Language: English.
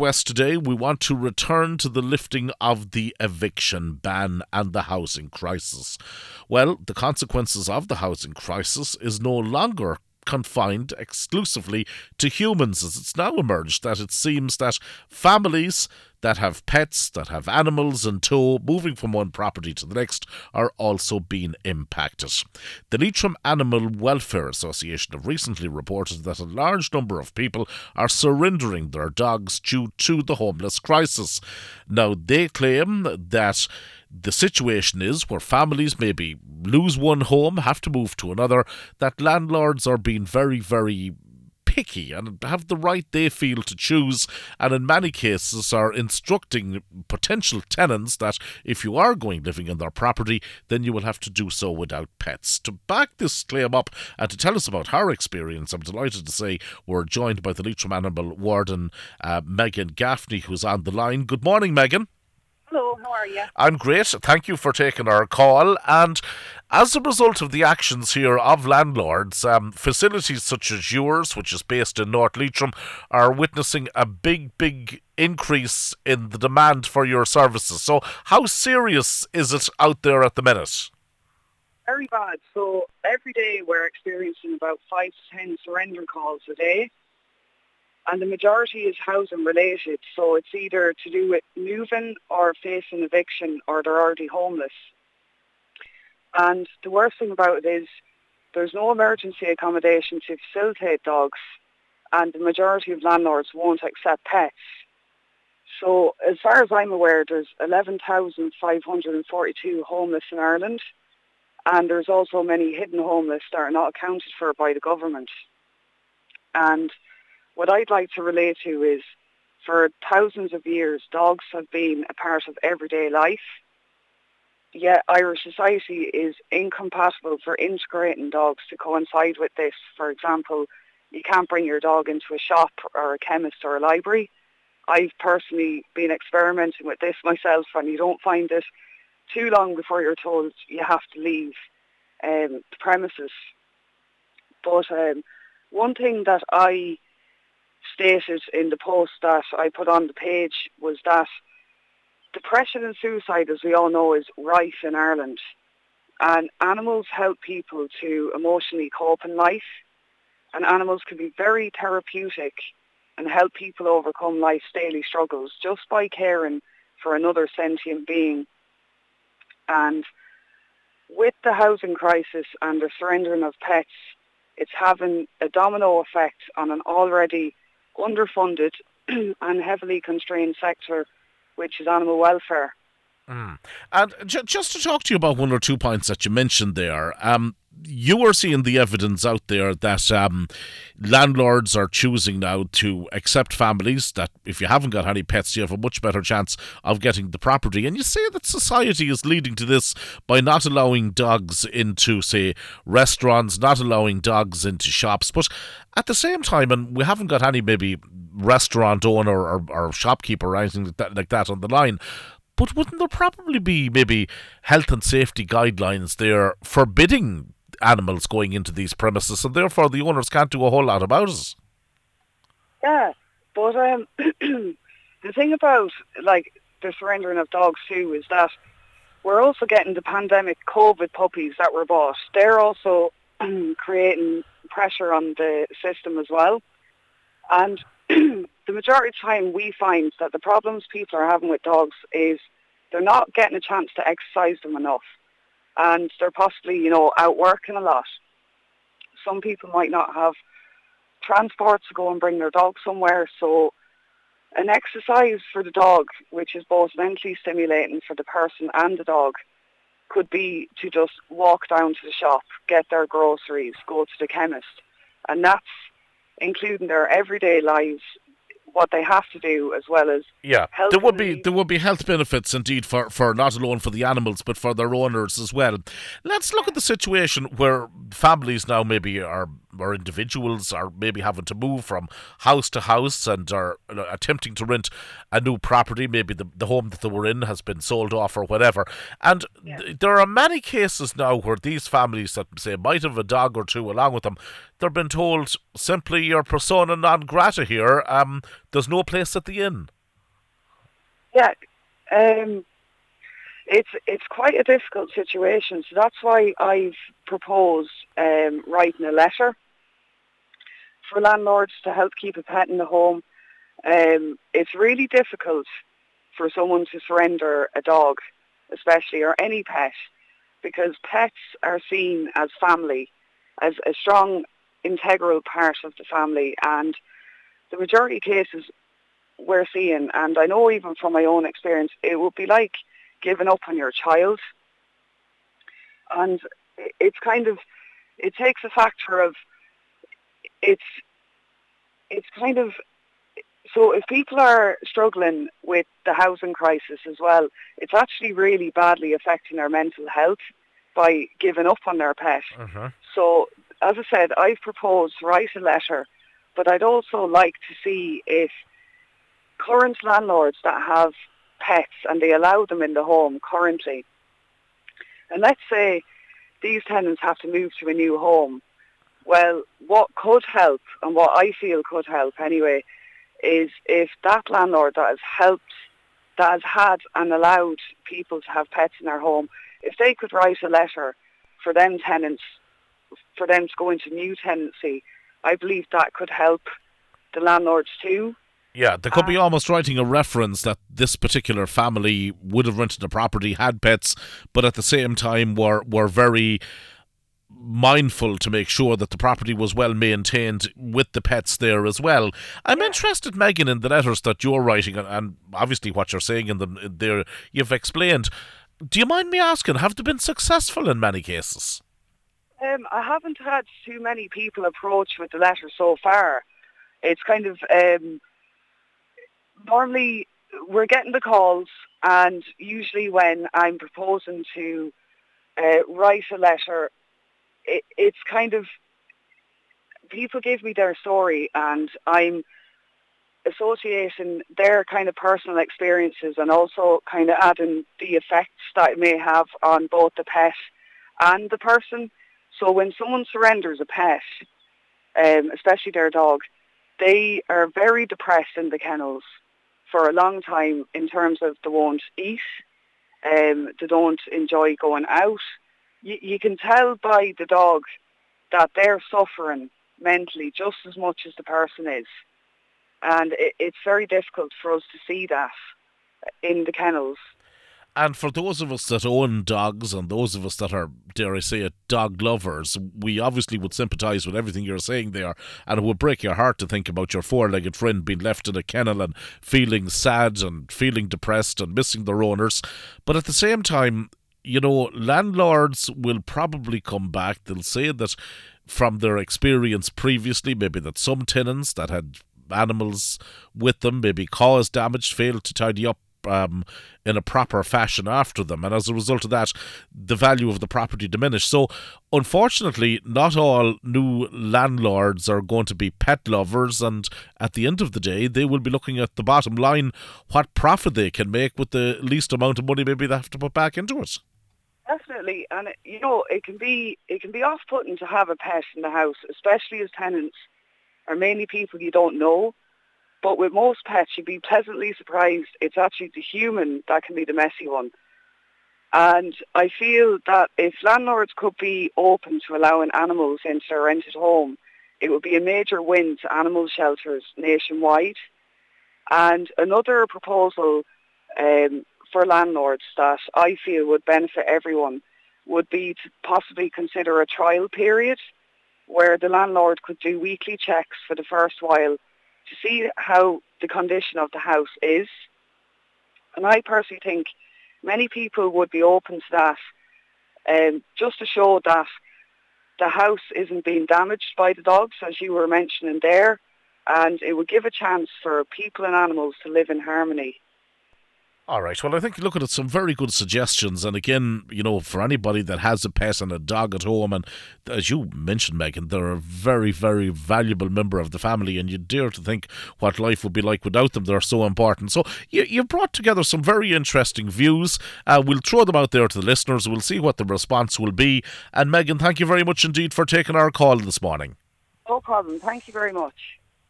West today, we want to return to the lifting of the eviction ban and the housing crisis. Well, the consequences of the housing crisis is no longer confined exclusively to humans, as it's now emerged that it seems that families that have pets, that have animals in tow, moving from one property to the next, are also being impacted. The Leitrim Animal Welfare Association have recently reported that a large number of people are surrendering their dogs due to the homeless crisis. Now, they claim that the situation is where families maybe lose one home, have to move to another, that landlords are being very, very picky and have the right they feel to choose, and in many cases are instructing potential tenants that if you are going living in their property, then you will have to do so without pets. To back this claim up and to tell us about her experience, I'm delighted to say we're joined by the Leitrim Animal Warden, uh, Megan Gaffney, who's on the line. Good morning, Megan. Hello, how are you? I'm great. Thank you for taking our call. And as a result of the actions here of landlords, um, facilities such as yours, which is based in North Leitrim, are witnessing a big, big increase in the demand for your services. So, how serious is it out there at the minute? Very bad. So, every day we're experiencing about five to ten surrender calls a day and the majority is housing related. So it's either to do with moving or facing eviction or they're already homeless. And the worst thing about it is there's no emergency accommodation to facilitate dogs and the majority of landlords won't accept pets. So as far as I'm aware, there's 11,542 homeless in Ireland and there's also many hidden homeless that are not accounted for by the government. And what I'd like to relate to is for thousands of years, dogs have been a part of everyday life. Yet Irish society is incompatible for integrating dogs to coincide with this. For example, you can't bring your dog into a shop or a chemist or a library. I've personally been experimenting with this myself and you don't find it too long before you're told you have to leave um, the premises. But um, one thing that I stated in the post that I put on the page was that depression and suicide, as we all know, is rife in Ireland. And animals help people to emotionally cope in life. And animals can be very therapeutic and help people overcome life's daily struggles just by caring for another sentient being. And with the housing crisis and the surrendering of pets, it's having a domino effect on an already underfunded and heavily constrained sector, which is animal welfare. Mm. And j- just to talk to you about one or two points that you mentioned there, um, you are seeing the evidence out there that um, landlords are choosing now to accept families that if you haven't got any pets, you have a much better chance of getting the property. And you say that society is leading to this by not allowing dogs into, say, restaurants, not allowing dogs into shops. But at the same time, and we haven't got any maybe restaurant owner or, or shopkeeper or anything like that, like that on the line, but wouldn't there probably be maybe health and safety guidelines there forbidding animals going into these premises, and therefore the owners can't do a whole lot about it. Yeah, but um, the thing about like the surrendering of dogs too is that we're also getting the pandemic COVID puppies that were bought. They're also creating pressure on the system as well. And the majority of the time we find that the problems people are having with dogs is they're not getting a chance to exercise them enough and they're possibly, you know, out working a lot. Some people might not have transport to go and bring their dog somewhere, so an exercise for the dog, which is both mentally stimulating for the person and the dog, could be to just walk down to the shop, get their groceries, go to the chemist. And that's including their everyday lives what they have to do as well as yeah. there would be there would be health benefits indeed for for not alone for the animals but for their owners as well. Let's look at the situation where families now maybe are or individuals are maybe having to move from house to house and are attempting to rent a new property. Maybe the, the home that they were in has been sold off or whatever. And yeah. th- there are many cases now where these families that say might have a dog or two along with them, they've been told simply you're persona non grata here. Um, there's no place at the inn. Yeah. Um, it's it's quite a difficult situation. So that's why I've proposed um, writing a letter for landlords to help keep a pet in the home. Um, it's really difficult for someone to surrender a dog, especially or any pet, because pets are seen as family, as a strong integral part of the family, and the majority of cases we're seeing, and I know even from my own experience, it would be like given up on your child. And it's kind of, it takes a factor of, it's, it's kind of, so if people are struggling with the housing crisis as well, it's actually really badly affecting their mental health by giving up on their pet. Uh-huh. So, as I said, I've proposed write a letter, but I'd also like to see if current landlords that have pets and they allow them in the home currently. And let's say these tenants have to move to a new home. Well, what could help, and what I feel could help anyway, is if that landlord that has helped, that has had and allowed people to have pets in their home, if they could write a letter for them tenants, for them to go into new tenancy, I believe that could help the landlords too. Yeah, they could be um, almost writing a reference that this particular family would have rented a property, had pets, but at the same time were were very mindful to make sure that the property was well maintained with the pets there as well. I'm yeah. interested, Megan, in the letters that you're writing, and, and obviously what you're saying in them there. You've explained. Do you mind me asking? Have they been successful in many cases? Um, I haven't had too many people approach with the letter so far. It's kind of um, normally we're getting the calls and usually when I'm proposing to uh, write a letter, it, it's kind of, people give me their story and I'm associating their kind of personal experiences and also kind of adding the effects that it may have on both the pet and the person. So when someone surrenders a pet, um, especially their dog, they are very depressed in the kennels for a long time in terms of they won't eat, um, they don't enjoy going out. You, you can tell by the dog that they're suffering mentally just as much as the person is. And it, it's very difficult for us to see that in the kennels. And for those of us that own dogs and those of us that are, dare I say it, dog lovers, we obviously would sympathise with everything you're saying there. And it would break your heart to think about your four legged friend being left in a kennel and feeling sad and feeling depressed and missing their owners. But at the same time, you know, landlords will probably come back. They'll say that from their experience previously, maybe that some tenants that had animals with them maybe caused damage, failed to tidy up um, in a proper fashion after them, and as a result of that, the value of the property diminished. So, unfortunately, not all new landlords are going to be pet lovers, and at the end of the day, they will be looking at the bottom line, what profit they can make with the least amount of money maybe they have to put back into it. Definitely, and you know, it can be it can be off-putting to have a pet in the house, especially as tenants. Are mainly people you don't know but with most pets, you'd be pleasantly surprised. It's actually the human that can be the messy one. And I feel that if landlords could be open to allowing animals into their rented home, it would be a major win to animal shelters nationwide. And another proposal um, for landlords that I feel would benefit everyone would be to possibly consider a trial period where the landlord could do weekly checks for the first while to see how the condition of the house is. And I personally think many people would be open to that um, just to show that the house isn't being damaged by the dogs, as you were mentioning there, and it would give a chance for people and animals to live in harmony. All right. Well, I think looking at some very good suggestions, and again, you know, for anybody that has a pet and a dog at home, and as you mentioned, Megan, they're a very, very valuable member of the family, and you dare to think what life would be like without them. They're so important. So you you brought together some very interesting views. Uh, we'll throw them out there to the listeners. We'll see what the response will be. And Megan, thank you very much indeed for taking our call this morning. No problem. Thank you very much.